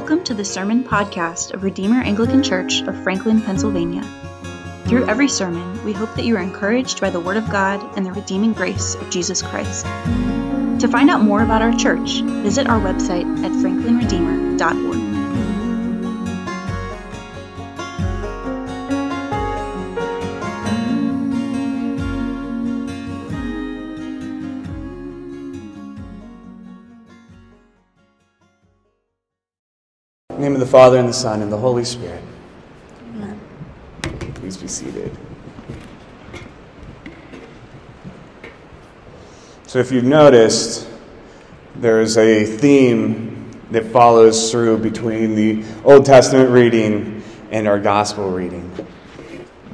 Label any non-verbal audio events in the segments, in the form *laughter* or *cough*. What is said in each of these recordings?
Welcome to the Sermon Podcast of Redeemer Anglican Church of Franklin, Pennsylvania. Through every sermon, we hope that you are encouraged by the Word of God and the redeeming grace of Jesus Christ. To find out more about our church, visit our website at franklinredeemer.org. the Father, and the Son, and the Holy Spirit. Amen. Please be seated. So, if you've noticed, there's a theme that follows through between the Old Testament reading and our Gospel reading.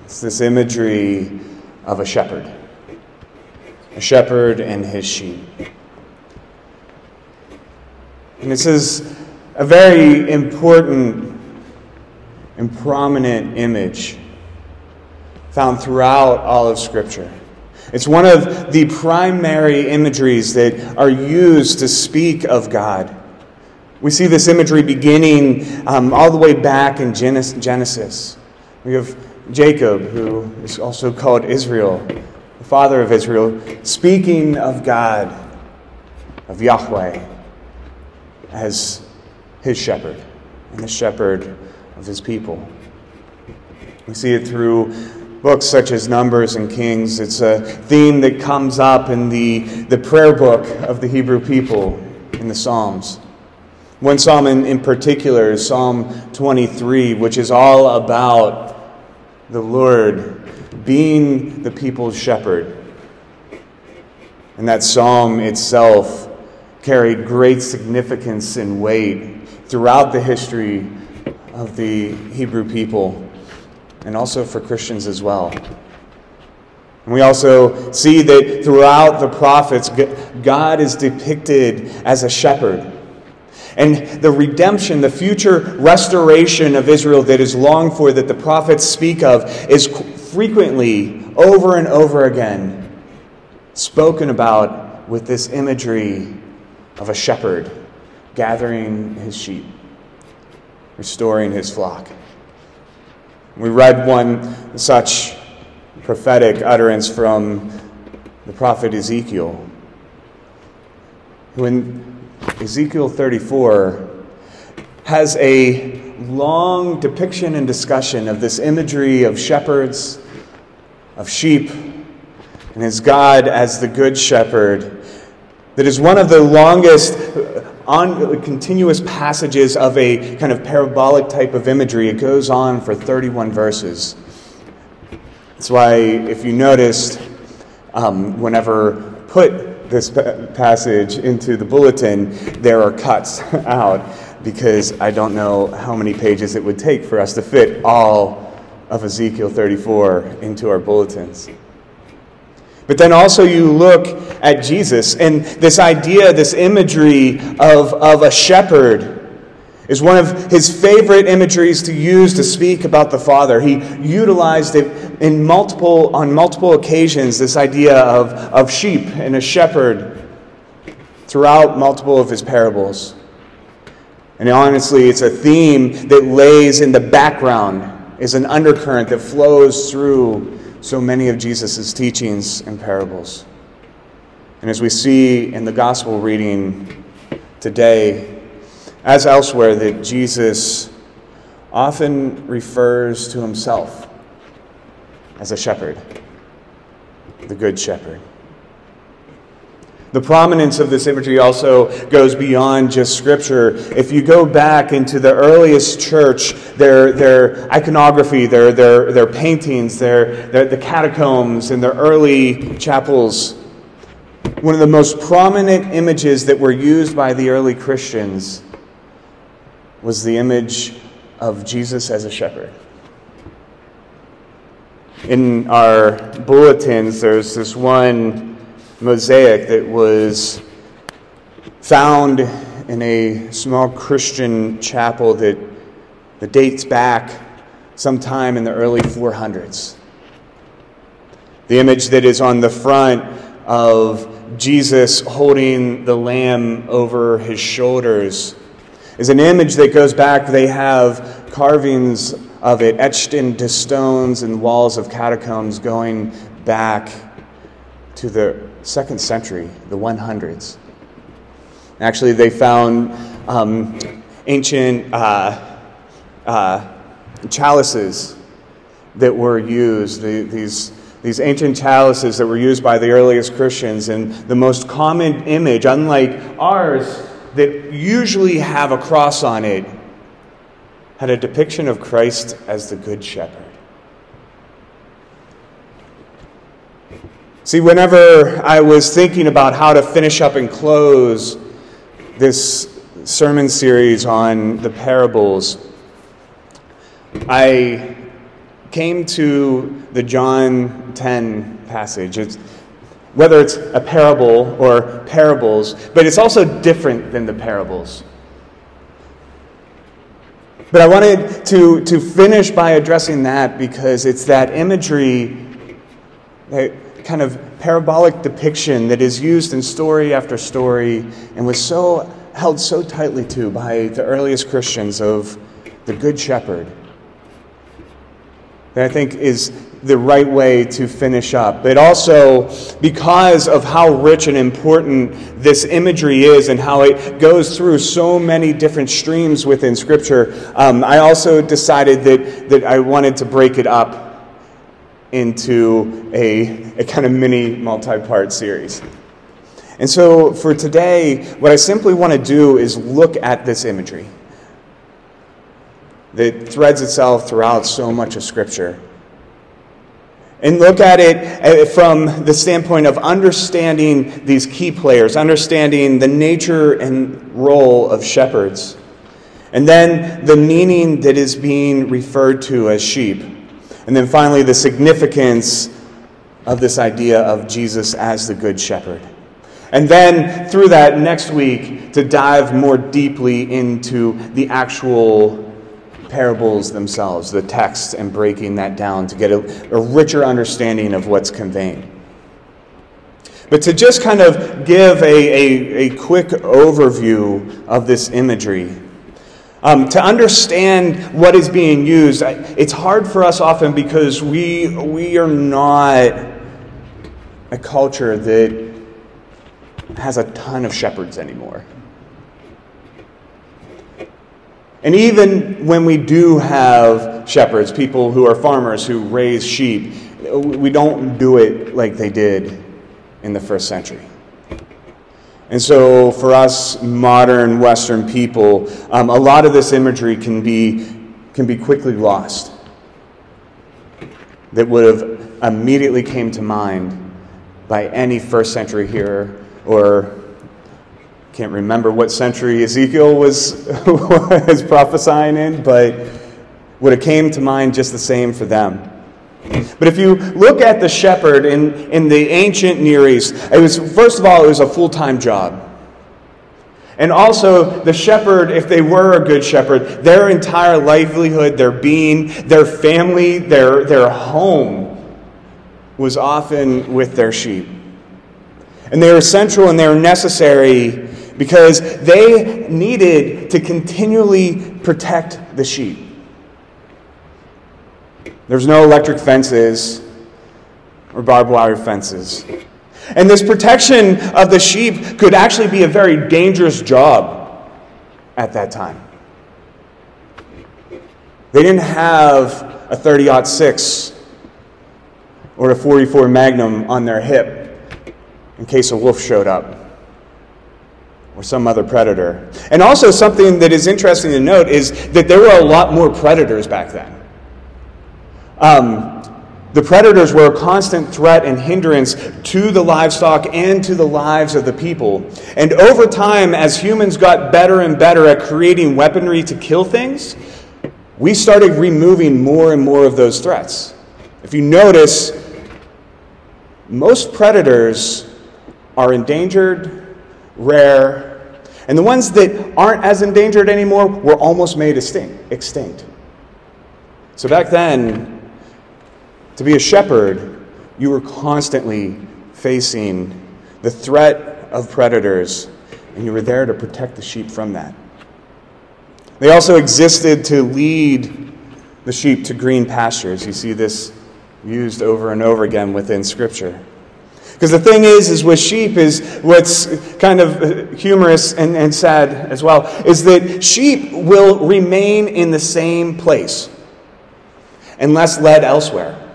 It's this imagery of a shepherd, a shepherd and his sheep. And this is a very important and prominent image found throughout all of Scripture. It's one of the primary imageries that are used to speak of God. We see this imagery beginning um, all the way back in Genesis. We have Jacob, who is also called Israel, the father of Israel, speaking of God, of Yahweh, as his shepherd and the shepherd of his people. We see it through books such as Numbers and Kings. It's a theme that comes up in the, the prayer book of the Hebrew people in the Psalms. One psalm in, in particular is Psalm 23, which is all about the Lord being the people's shepherd. And that psalm itself carried great significance and weight throughout the history of the Hebrew people and also for Christians as well. And we also see that throughout the prophets, God is depicted as a shepherd. And the redemption, the future restoration of Israel that is longed for, that the prophets speak of, is frequently, over and over again, spoken about with this imagery of a shepherd gathering his sheep, restoring his flock. We read one such prophetic utterance from the prophet Ezekiel, who in Ezekiel 34 has a long depiction and discussion of this imagery of shepherds, of sheep, and his God as the good shepherd that is one of the longest on continuous passages of a kind of parabolic type of imagery. It goes on for 31 verses. That's why, if you noticed, um, whenever put this passage into the bulletin, there are cuts *laughs* out because I don't know how many pages it would take for us to fit all of Ezekiel 34 into our bulletins. But then also you look at Jesus, and this idea, this imagery of, of a shepherd is one of his favorite imageries to use to speak about the Father. He utilized it in multiple, on multiple occasions, this idea of, of sheep and a shepherd throughout multiple of his parables. And honestly, it's a theme that lays in the background, is an undercurrent that flows through so many of Jesus' teachings and parables. And as we see in the gospel reading today, as elsewhere, that Jesus often refers to himself as a shepherd, the good shepherd. The prominence of this imagery also goes beyond just Scripture. If you go back into the earliest church, their, their iconography, their, their, their paintings, their, their, the catacombs, and their early chapels, one of the most prominent images that were used by the early Christians was the image of Jesus as a shepherd. In our bulletins, there's this one mosaic that was found in a small Christian chapel that, that dates back sometime in the early 400s. The image that is on the front of Jesus holding the lamb over his shoulders is an image that goes back. They have carvings of it etched into stones and walls of catacombs going back to the second century, the 100s. Actually, they found um, ancient uh, uh, chalices that were used, the, these, these ancient chalices that were used by the earliest Christians. And the most common image, unlike ours, that usually have a cross on it, had a depiction of Christ as the Good Shepherd. See, whenever I was thinking about how to finish up and close this sermon series on the parables, I came to the John 10 passage. It's, whether it's a parable or parables, but it's also different than the parables. But I wanted to, to finish by addressing that because it's that imagery, that kind of parabolic depiction that is used in story after story and was so held so tightly to by the earliest Christians of the Good Shepherd that I think is the right way to finish up. But also, because of how rich and important this imagery is and how it goes through so many different streams within Scripture, um, I also decided that, that I wanted to break it up into a, a kind of mini multi part series. And so for today, what I simply want to do is look at this imagery that threads itself throughout so much of Scripture. And look at it uh, from the standpoint of understanding these key players, understanding the nature and role of shepherds, and then the meaning that is being referred to as sheep. And then finally, the significance of this idea of Jesus as the Good Shepherd. And then through that next week, to dive more deeply into the actual parables themselves, the text, and breaking that down to get a, a richer understanding of what's conveyed. But to just kind of give a, a, a quick overview of this imagery, um, to understand what is being used, it's hard for us often because we, we are not a culture that has a ton of shepherds anymore. And even when we do have shepherds, people who are farmers who raise sheep, we don't do it like they did in the first century. And so, for us modern Western people, um, a lot of this imagery can be, can be quickly lost. That would have immediately came to mind by any first century hearer or can't remember what century Ezekiel was, *laughs* was prophesying in, but would have came to mind just the same for them. But if you look at the shepherd in, in the ancient Near East, it was first of all, it was a full-time job. And also, the shepherd, if they were a good shepherd, their entire livelihood, their being, their family, their, their home was often with their sheep. And they were central and they were necessary because they needed to continually protect the sheep. There's no electric fences or barbed wire fences. And this protection of the sheep could actually be a very dangerous job at that time. They didn't have a 30 6 or a 44 Magnum on their hip in case a wolf showed up or some other predator. And also, something that is interesting to note is that there were a lot more predators back then. Um, the predators were a constant threat and hindrance to the livestock and to the lives of the people. And over time, as humans got better and better at creating weaponry to kill things, we started removing more and more of those threats. If you notice, most predators are endangered, rare, and the ones that aren't as endangered anymore were almost made extinct. So back then, to be a shepherd, you were constantly facing the threat of predators, and you were there to protect the sheep from that. They also existed to lead the sheep to green pastures. You see this used over and over again within Scripture. Because the thing is, is with sheep is what's kind of uh, humorous and, and sad as well, is that sheep will remain in the same place unless led elsewhere.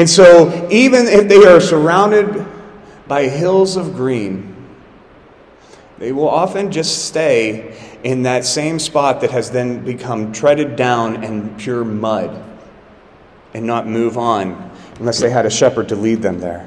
And so, even if they are surrounded by hills of green, they will often just stay in that same spot that has then become treaded down and pure mud and not move on unless they had a shepherd to lead them there.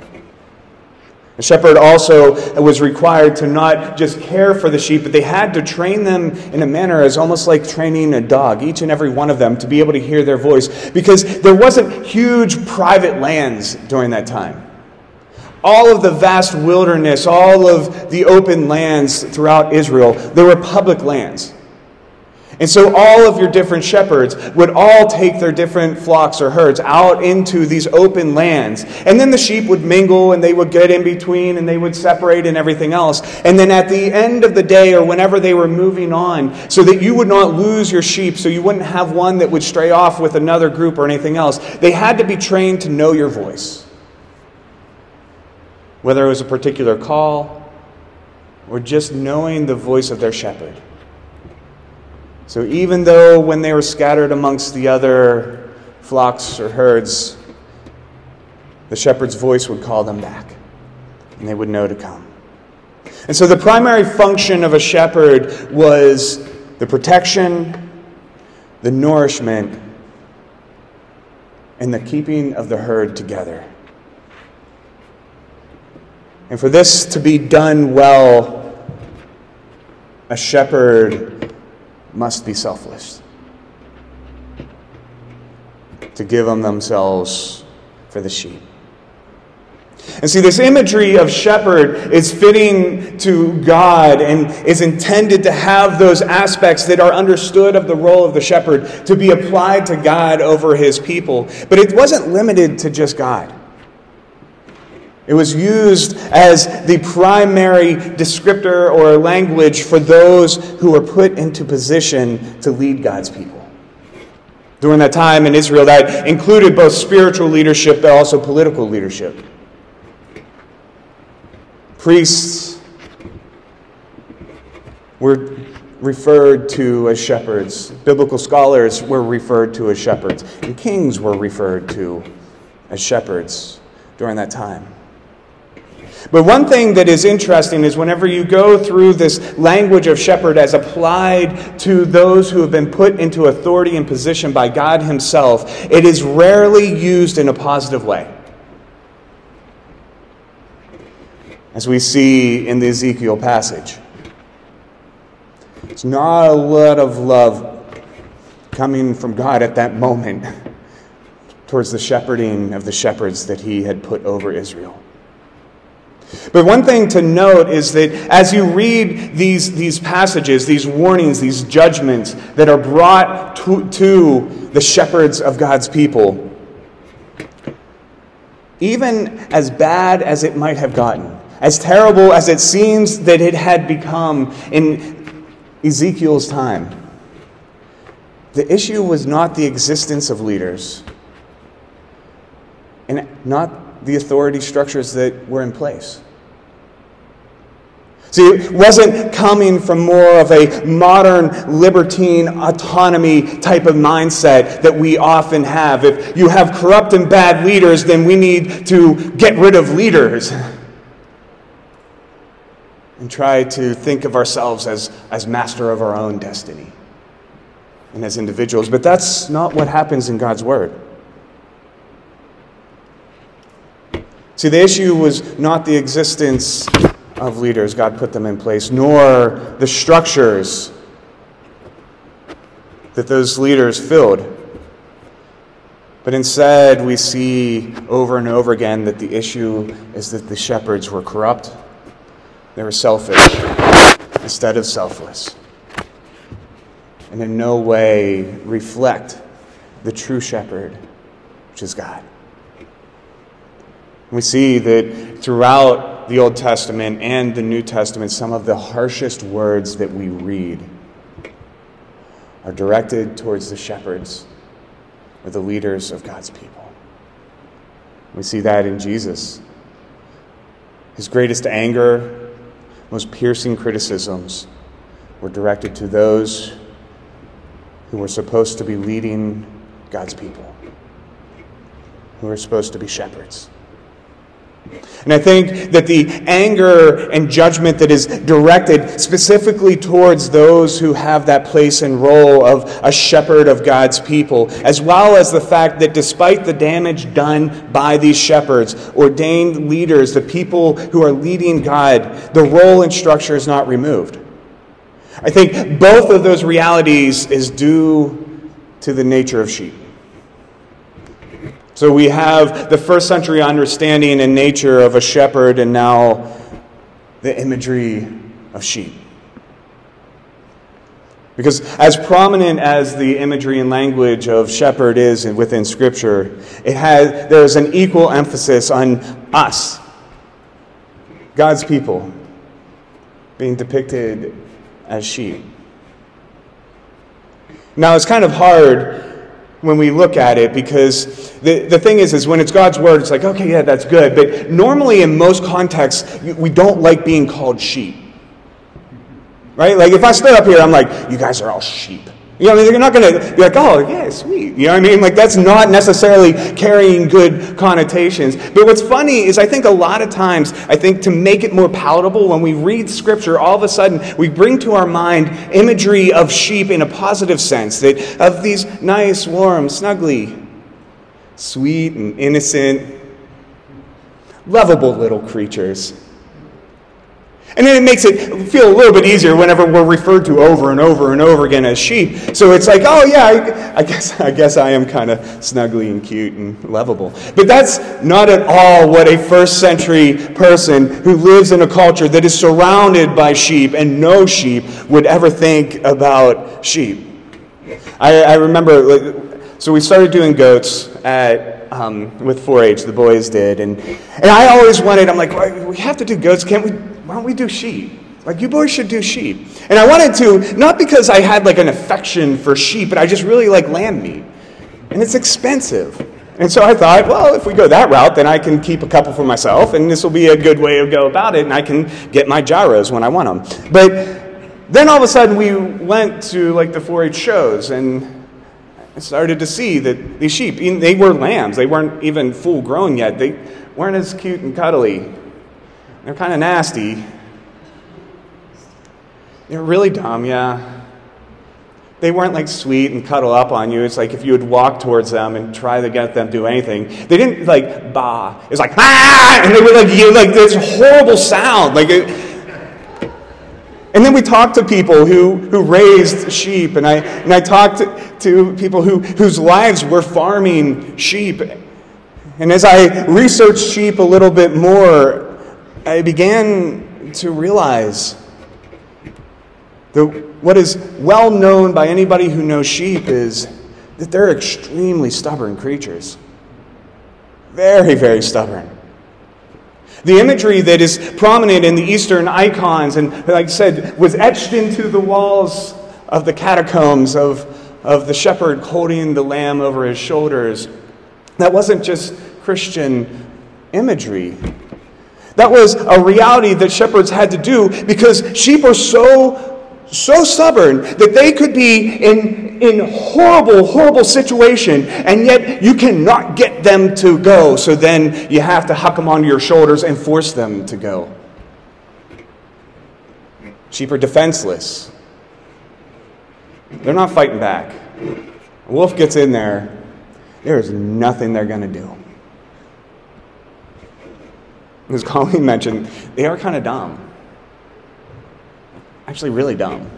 A shepherd also was required to not just care for the sheep, but they had to train them in a manner as almost like training a dog, each and every one of them, to be able to hear their voice. Because there wasn't huge private lands during that time. All of the vast wilderness, all of the open lands throughout Israel, there were public lands. And so all of your different shepherds would all take their different flocks or herds out into these open lands. And then the sheep would mingle and they would get in between and they would separate and everything else. And then at the end of the day or whenever they were moving on, so that you would not lose your sheep, so you wouldn't have one that would stray off with another group or anything else, they had to be trained to know your voice. Whether it was a particular call or just knowing the voice of their shepherd. So even though when they were scattered amongst the other flocks or herds, the shepherd's voice would call them back, and they would know to come. And so the primary function of a shepherd was the protection, the nourishment, and the keeping of the herd together. And for this to be done well, a shepherd must be selfless. To give them themselves for the sheep. And see, this imagery of shepherd is fitting to God and is intended to have those aspects that are understood of the role of the shepherd to be applied to God over his people. But it wasn't limited to just God. It was used as the primary descriptor or language for those who were put into position to lead God's people. During that time in Israel, that included both spiritual leadership but also political leadership. Priests were referred to as shepherds, biblical scholars were referred to as shepherds, and kings were referred to as shepherds during that time. But one thing that is interesting is whenever you go through this language of shepherd as applied to those who have been put into authority and position by God Himself, it is rarely used in a positive way. As we see in the Ezekiel passage, it's not a lot of love coming from God at that moment *laughs* towards the shepherding of the shepherds that He had put over Israel. But one thing to note is that as you read these, these passages, these warnings, these judgments that are brought to, to the shepherds of God's people, even as bad as it might have gotten, as terrible as it seems that it had become in Ezekiel's time, the issue was not the existence of leaders and not the authority structures that were in place. See, it wasn't coming from more of a modern libertine autonomy type of mindset that we often have. If you have corrupt and bad leaders, then we need to get rid of leaders. And try to think of ourselves as, as master of our own destiny and as individuals. But that's not what happens in God's Word. See, the issue was not the existence of leaders, God put them in place, nor the structures that those leaders filled. But instead, we see over and over again that the issue is that the shepherds were corrupt, they were selfish instead of selfless, and in no way reflect the true shepherd, which is God. We see that throughout the Old Testament and the New Testament, some of the harshest words that we read are directed towards the shepherds or the leaders of God's people. We see that in Jesus. His greatest anger, most piercing criticisms were directed to those who were supposed to be leading God's people, who were supposed to be shepherds. And I think that the anger and judgment that is directed specifically towards those who have that place and role of a shepherd of God's people, as well as the fact that despite the damage done by these shepherds, ordained leaders, the people who are leading God, the role and structure is not removed. I think both of those realities is due to the nature of sheep. So we have the first century understanding and nature of a shepherd, and now the imagery of sheep. Because, as prominent as the imagery and language of shepherd is within Scripture, it has, there is an equal emphasis on us, God's people, being depicted as sheep. Now, it's kind of hard when we look at it because the, the thing is is when it's god's word it's like okay yeah that's good. But normally in most contexts we don't like being called sheep. Right? Like if i stood up here i'm like you guys are all sheep you know, you're not going to be like, oh, yeah, sweet. You know what I mean? Like, that's not necessarily carrying good connotations. But what's funny is I think a lot of times, I think to make it more palatable, when we read Scripture, all of a sudden we bring to our mind imagery of sheep in a positive sense, that of these nice, warm, snuggly, sweet, and innocent, lovable little creatures. And then it makes it feel a little bit easier whenever we're referred to over and over and over again as sheep. So it's like, oh yeah, I, I guess *laughs* I guess I am kind of snuggly and cute and lovable. But that's not at all what a first century person who lives in a culture that is surrounded by sheep and no sheep would ever think about sheep. I, I remember, so we started doing goats at um, with 4-H. The boys did, and and I always wanted. I'm like, we have to do goats. Can't we? Why don't we do sheep? Like, you boys should do sheep. And I wanted to, not because I had like an affection for sheep, but I just really like lamb meat. And it's expensive. And so I thought, well, if we go that route, then I can keep a couple for myself, and this will be a good way to go about it, and I can get my gyros when I want them. But then all of a sudden, we went to like the 4 H shows, and I started to see that these sheep, they were lambs. They weren't even full grown yet. They weren't as cute and cuddly they're kind of nasty. They're really dumb, yeah. They weren't like sweet and cuddle up on you. It's like if you would walk towards them and try to get them to do anything. They didn't like bah. It was like ah, and they were like you like this horrible sound. Like it, and then we talked to people who, who raised sheep, and I, and I talked to, to people who, whose lives were farming sheep. And as I researched sheep a little bit more, I began to realize that what is well known by anybody who knows sheep is that they're extremely stubborn creatures. Very, very stubborn. The imagery that is prominent in the Eastern icons, and like I said, was etched into the walls of the catacombs of, of the shepherd holding the lamb over his shoulders, that wasn't just Christian imagery. That was a reality that shepherds had to do because sheep are so so stubborn that they could be in in horrible horrible situation and yet you cannot get them to go. So then you have to huck them onto your shoulders and force them to go. Sheep are defenseless. They're not fighting back. A wolf gets in there. There is nothing they're going to do as Colleen *laughs* mentioned, they are kind of dumb. Actually, really dumb.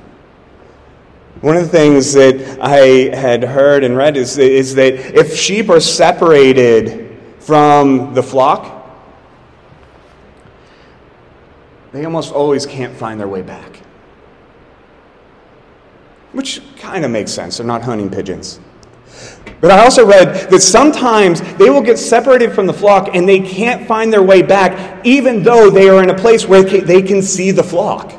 One of the things that I had heard and read is, is that if sheep are separated from the flock, they almost always can't find their way back. Which kind of makes sense. They're not hunting pigeons. But I also read that sometimes they will get separated from the flock and they can't find their way back, even though they are in a place where they can see the flock.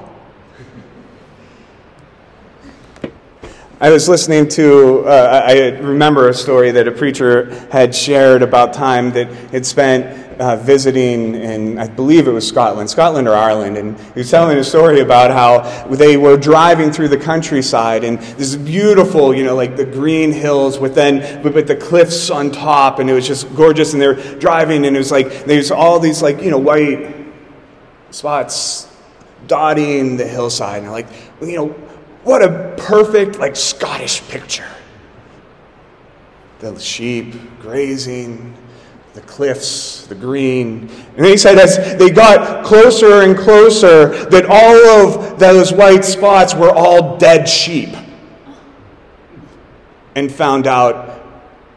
I was listening to, uh, I remember a story that a preacher had shared about time that he'd spent uh, visiting in, I believe it was Scotland, Scotland or Ireland, and he was telling a story about how they were driving through the countryside and this beautiful, you know, like the green hills with then, with the cliffs on top, and it was just gorgeous, and they were driving, and it was like, there's all these, like, you know, white spots dotting the hillside, and like, you know, what a perfect, like, Scottish picture. The sheep grazing, the cliffs, the green. And he said as they got closer and closer, that all of those white spots were all dead sheep. And found out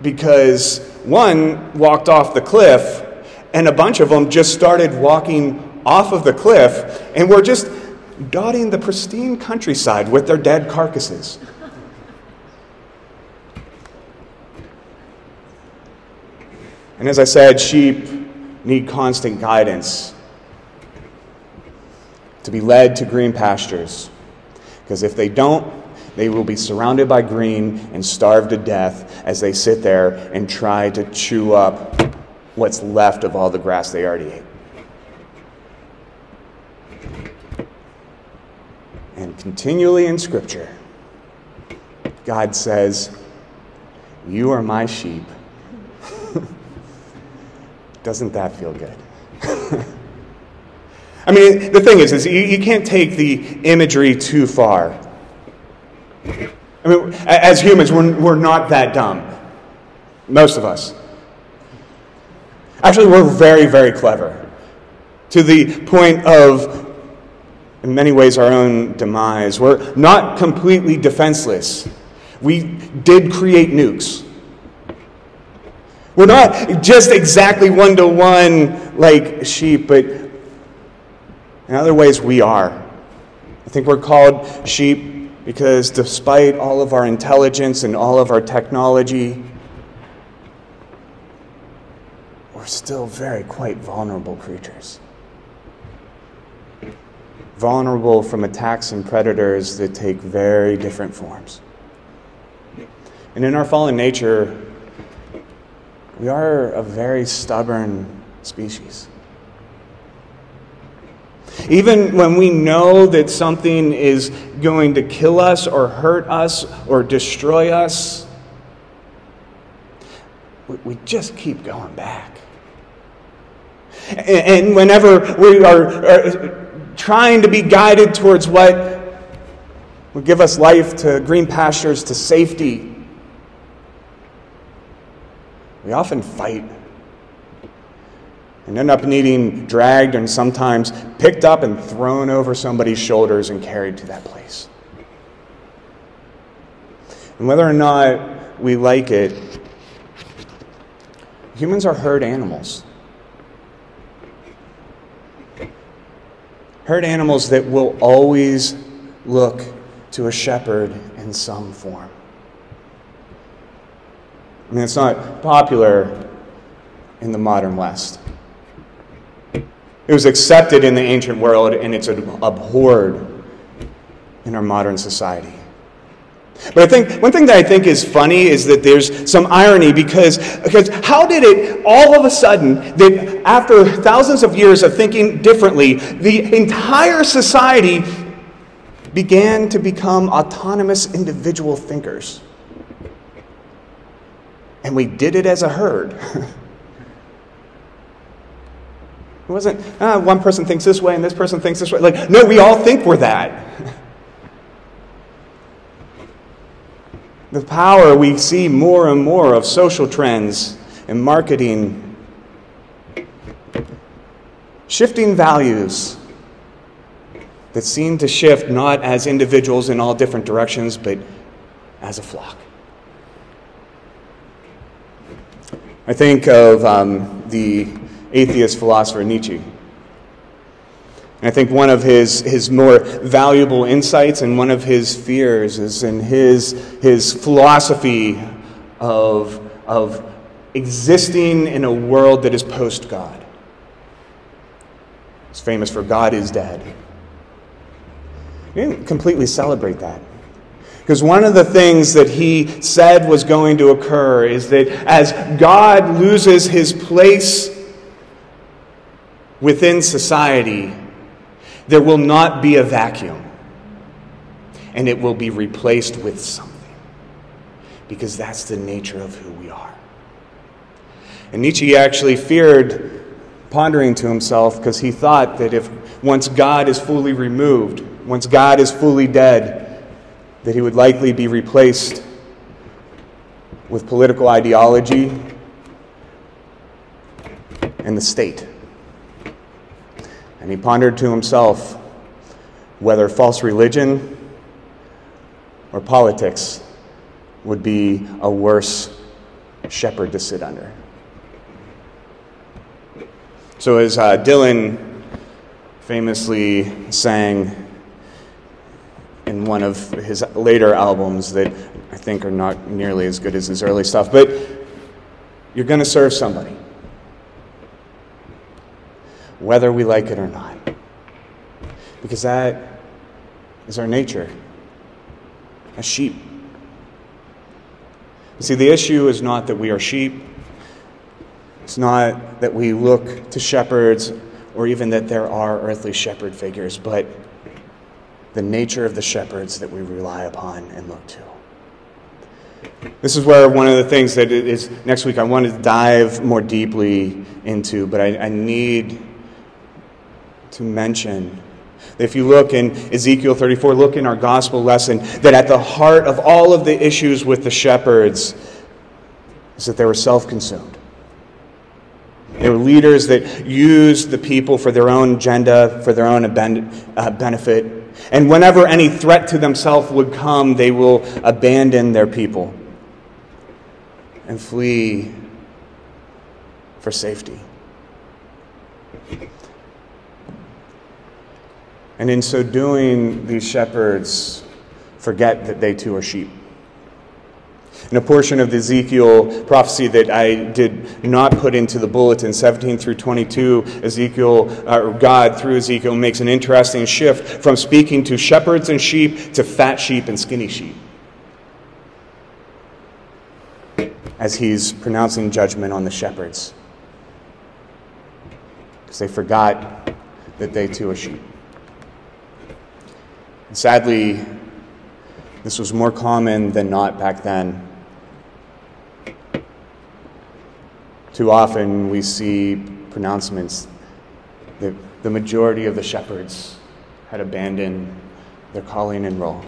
because one walked off the cliff, and a bunch of them just started walking off of the cliff and were just dotting the pristine countryside with their dead carcasses. And as I said, sheep need constant guidance to be led to green pastures. Because if they don't, they will be surrounded by green and starved to death as they sit there and try to chew up what's left of all the grass they already ate. And continually in Scripture, God says, You are my sheep. Doesn't that feel good? *laughs* I mean, the thing is, is you, you can't take the imagery too far. I mean, as humans, we're, we're not that dumb. Most of us. Actually, we're very, very clever. To the point of in many ways, our own demise. We're not completely defenseless. We did create nukes. We're not just exactly one to one like sheep, but in other ways, we are. I think we're called sheep because despite all of our intelligence and all of our technology, we're still very quite vulnerable creatures vulnerable from attacks and predators that take very different forms. And in our fallen nature, we are a very stubborn species. Even when we know that something is going to kill us or hurt us or destroy us, we just keep going back. And whenever we are trying to be guided towards what would give us life to green pastures, to safety, we often fight and end up needing dragged and sometimes picked up and thrown over somebody's shoulders and carried to that place. And whether or not we like it, humans are herd animals. herd animals that will always look to a shepherd in some form. I mean, it's not popular in the modern West. It was accepted in the ancient world and it's abhorred in our modern society. But I think one thing that I think is funny is that there's some irony because, because how did it all of a sudden that after thousands of years of thinking differently, the entire society began to become autonomous individual thinkers? And we did it as a herd. *laughs* It wasn't, ah, one person thinks this way and this person thinks this way. Like, no, we all think we're that. *laughs* the power we see more and more of social trends and marketing, shifting values that seem to shift not as individuals in all different directions, but as a flock. I think of um, the atheist philosopher Nietzsche. And I think one of his, his more valuable insights and one of his fears is in his, his philosophy of, of existing in a world that is post God. He's famous for God is dead. He didn't completely celebrate that. Because one of the things that he said was going to occur is that as God loses his place within society, there will not be a vacuum. And it will be replaced with something. Because that's the nature of who we are. And Nietzsche actually feared pondering to himself because he thought that if once God is fully removed, once God is fully dead, that he would likely be replaced with political ideology and the state. And he pondered to himself whether false religion or politics would be a worse shepherd to sit under. So, as uh, Dylan famously sang in one of his later albums that I think are not nearly as good as his early stuff, but you're going to serve somebody, whether we like it or not. Because that is our nature as sheep. See, the issue is not that we are sheep. It's not that we look to shepherds or even that there are earthly shepherd figures, but the nature of the shepherds that we rely upon and look to. This is where one of the things that is next week I want to dive more deeply into, but I, I need to mention that if you look in Ezekiel 34, look in our gospel lesson, that at the heart of all of the issues with the shepherds is that they were self consumed. They were leaders that used the people for their own agenda, for their own uh, benefit. And whenever any threat to themselves would come, they will abandon their people and flee for safety. And in so doing, these shepherds forget that they too are sheep. In a portion of the Ezekiel prophecy that I did not put into the bulletin, 17 through 22, Ezekiel, uh, God through Ezekiel makes an interesting shift from speaking to shepherds and sheep to fat sheep and skinny sheep. As he's pronouncing judgment on the shepherds. Because they forgot that they too are sheep. And sadly, this was more common than not back then. Too often we see pronouncements that the majority of the shepherds had abandoned their calling and role.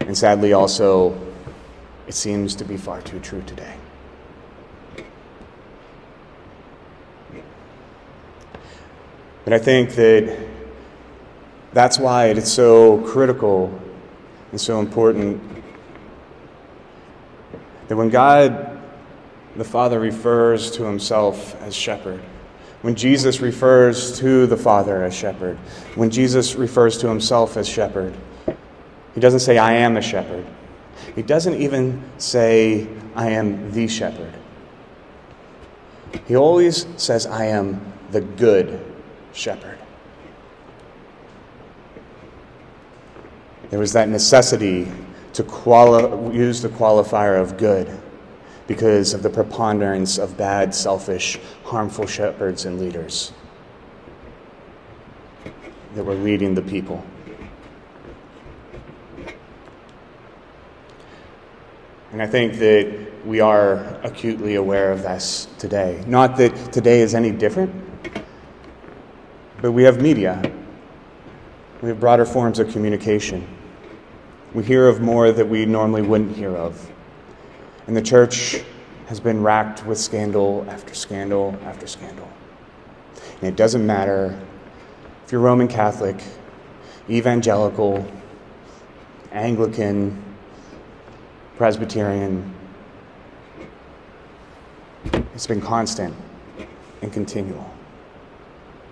And sadly, also, it seems to be far too true today. But I think that that's why it is so critical and so important that when God the Father refers to himself as shepherd. When Jesus refers to the Father as shepherd, when Jesus refers to himself as shepherd, he doesn't say, I am a shepherd. He doesn't even say, I am the shepherd. He always says, I am the good shepherd. There was that necessity to quali- use the qualifier of good because of the preponderance of bad, selfish, harmful shepherds and leaders that were leading the people. And I think that we are acutely aware of this today. Not that today is any different, but we have media, we have broader forms of communication. We hear of more that we normally wouldn't hear of. And the church has been racked with scandal after scandal after scandal. And it doesn't matter if you're Roman Catholic, evangelical, Anglican, Presbyterian, it's been constant and continual.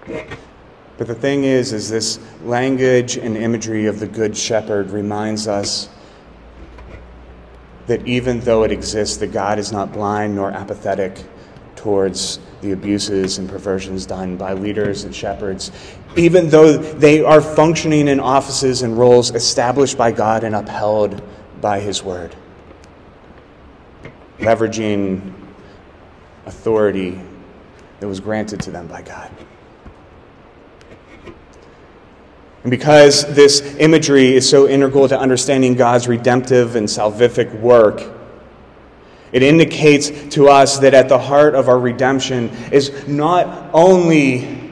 But the thing is, is this language and imagery of the Good Shepherd reminds us that even though it exists, that God is not blind nor apathetic towards the abuses and perversions done by leaders and shepherds, even though they are functioning in offices and roles established by God and upheld by His Word. Leveraging authority that was granted to them by God. And because this imagery is so integral to understanding God's redemptive and salvific work, it indicates to us that at the heart of our redemption is not only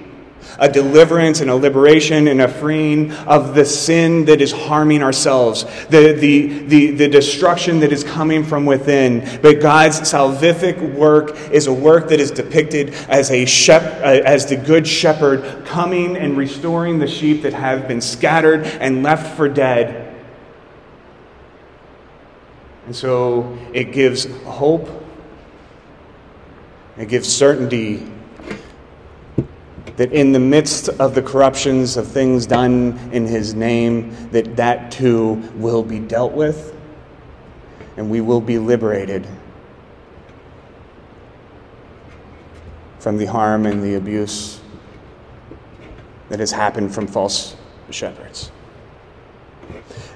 a deliverance and a liberation and a freeing of the sin that is harming ourselves, the, the, the, the destruction that is coming from within. But God's salvific work is a work that is depicted as, a shep, uh, as the good shepherd coming and restoring the sheep that have been scattered and left for dead. And so it gives hope, it gives certainty that in the midst of the corruptions of things done in his name that that too will be dealt with and we will be liberated from the harm and the abuse that has happened from false shepherds.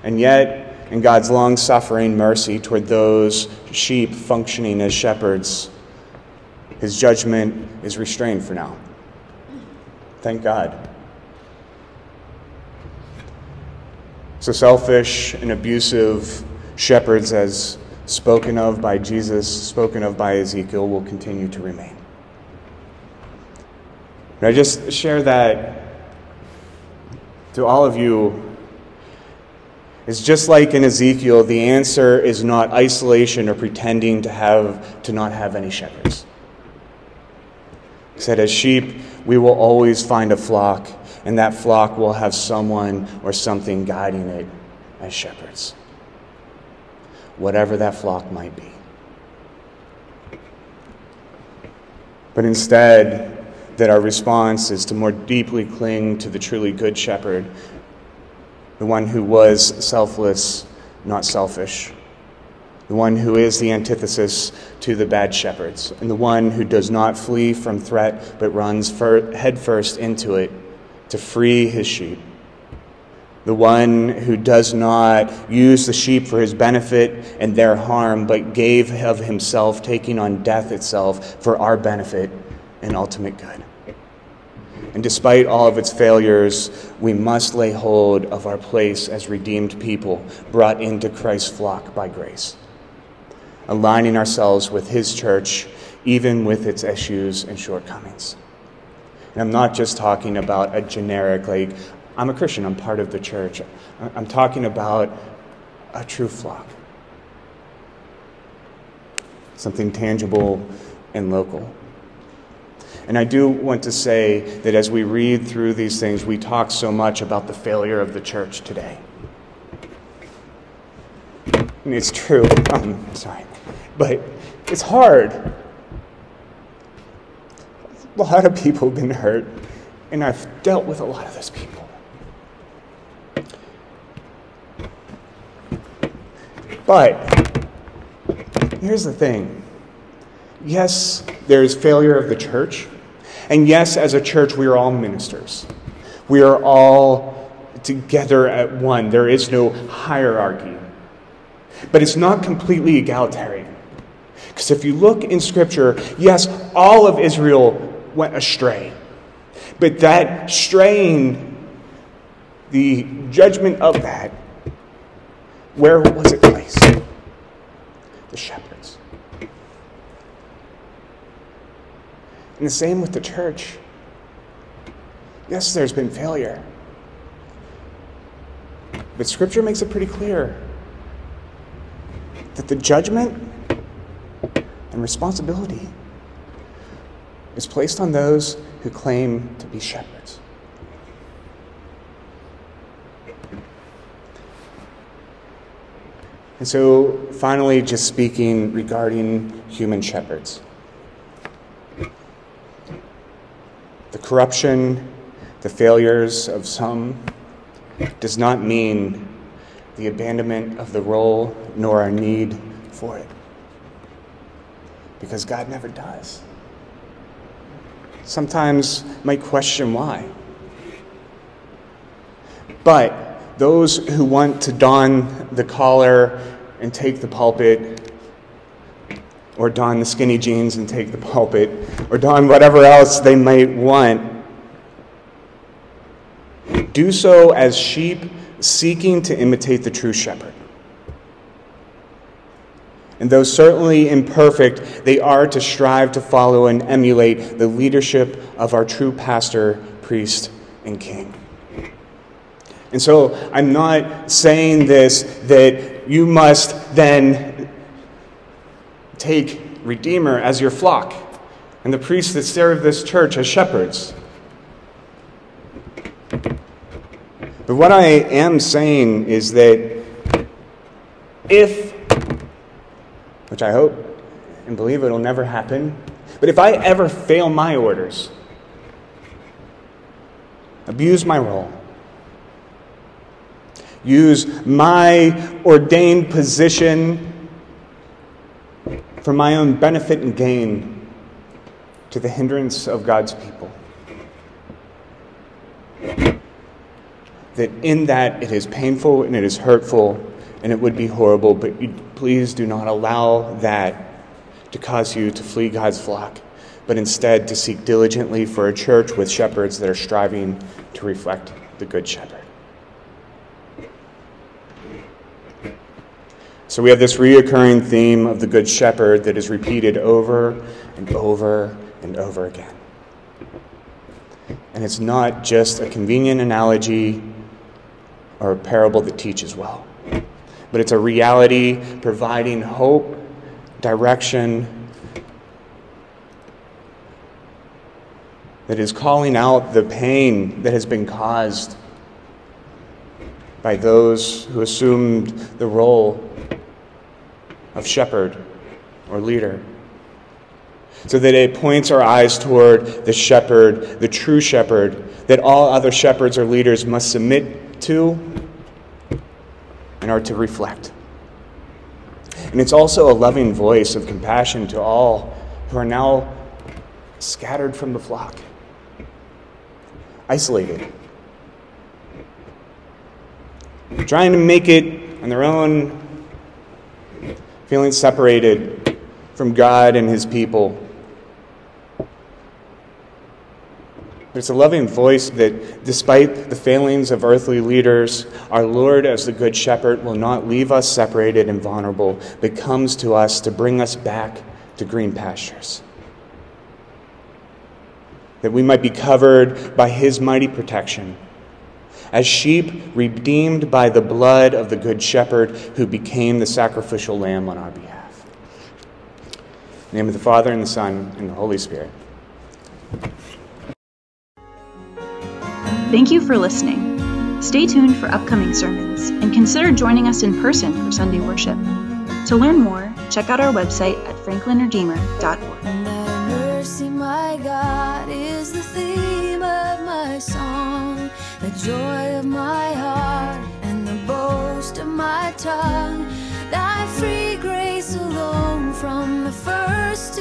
And yet in God's long suffering mercy toward those sheep functioning as shepherds his judgment is restrained for now Thank God. So, selfish and abusive shepherds, as spoken of by Jesus, spoken of by Ezekiel, will continue to remain. And I just share that to all of you. It's just like in Ezekiel, the answer is not isolation or pretending to have to not have any shepherds. He said, as sheep, we will always find a flock, and that flock will have someone or something guiding it as shepherds, whatever that flock might be. But instead, that our response is to more deeply cling to the truly good shepherd, the one who was selfless, not selfish the one who is the antithesis to the bad shepherds, and the one who does not flee from threat but runs headfirst into it to free his sheep. The one who does not use the sheep for his benefit and their harm, but gave of himself, taking on death itself for our benefit and ultimate good. And despite all of its failures, we must lay hold of our place as redeemed people brought into Christ's flock by grace aligning ourselves with His church, even with its issues and shortcomings. And I'm not just talking about a generic, like, I'm a Christian, I'm part of the church. I'm talking about a true flock, something tangible and local. And I do want to say that as we read through these things, we talk so much about the failure of the church today. And it's true. *laughs* Sorry but it's hard. A lot of people have been hurt, and I've dealt with a lot of those people. But here's the thing yes, there is failure of the church. And yes, as a church, we are all ministers. We are all together at one. There is no hierarchy. But it's not completely egalitarian. Because if you look in Scripture, yes, all of Israel went astray. But that straying, the judgment of that, where was it placed? The shepherds. And the same with the church. Yes, there's been failure. But Scripture makes it pretty clear that the judgment and responsibility is placed on those who claim to be shepherds. And so, finally, just speaking regarding human shepherds. The corruption, the failures of some does not mean the abandonment of the role nor our need for it because God never does. sometimes might question why. But those who want to don the collar and take the pulpit, or don the skinny jeans and take the pulpit, or don whatever else they might want, do so as sheep seeking to imitate the true shepherd. And though certainly imperfect, they are to strive to follow and emulate the leadership of our true pastor, priest, and king. And so I'm not saying this that you must then take Redeemer as your flock and the priests that serve this church as shepherds. But what I am saying is that if, which I hope and believe it'll never happen, but if I ever fail my orders, abuse my role, use my ordained position for my own benefit and gain to the hindrance of God's people. That in that it is painful and it is hurtful and it would be horrible, but you, please do not allow that to cause you to flee God's flock, but instead to seek diligently for a church with shepherds that are striving to reflect the Good Shepherd. So we have this reoccurring theme of the Good Shepherd that is repeated over and over and over again. And it's not just a convenient analogy or a parable that teaches well, but it's a reality providing hope, direction, that is calling out the pain that has been caused by those who assumed the role of shepherd or leader. So that it points our eyes toward the shepherd, the true shepherd, that all other shepherds or leaders must submit to and are to reflect. And it's also a loving voice of compassion to all who are now scattered from the flock, isolated, trying to make it on their own feeling separated from God and his people. It's a loving voice that, despite the failings of earthly leaders, our Lord, as the Good Shepherd, will not leave us separated and vulnerable, but comes to us to bring us back to green pastures. That we might be covered by his mighty protection as sheep redeemed by the blood of the Good Shepherd who became the sacrificial lamb on our behalf. In the name of the Father, and the Son, and the Holy Spirit. Thank you for listening. Stay tuned for upcoming sermons and consider joining us in person for Sunday worship. To learn more, check out our website at franklinredeemer.org. Mercy, my God, is the theme of my song, the joy of my heart, and the boast of my tongue. Thy free grace alone from the first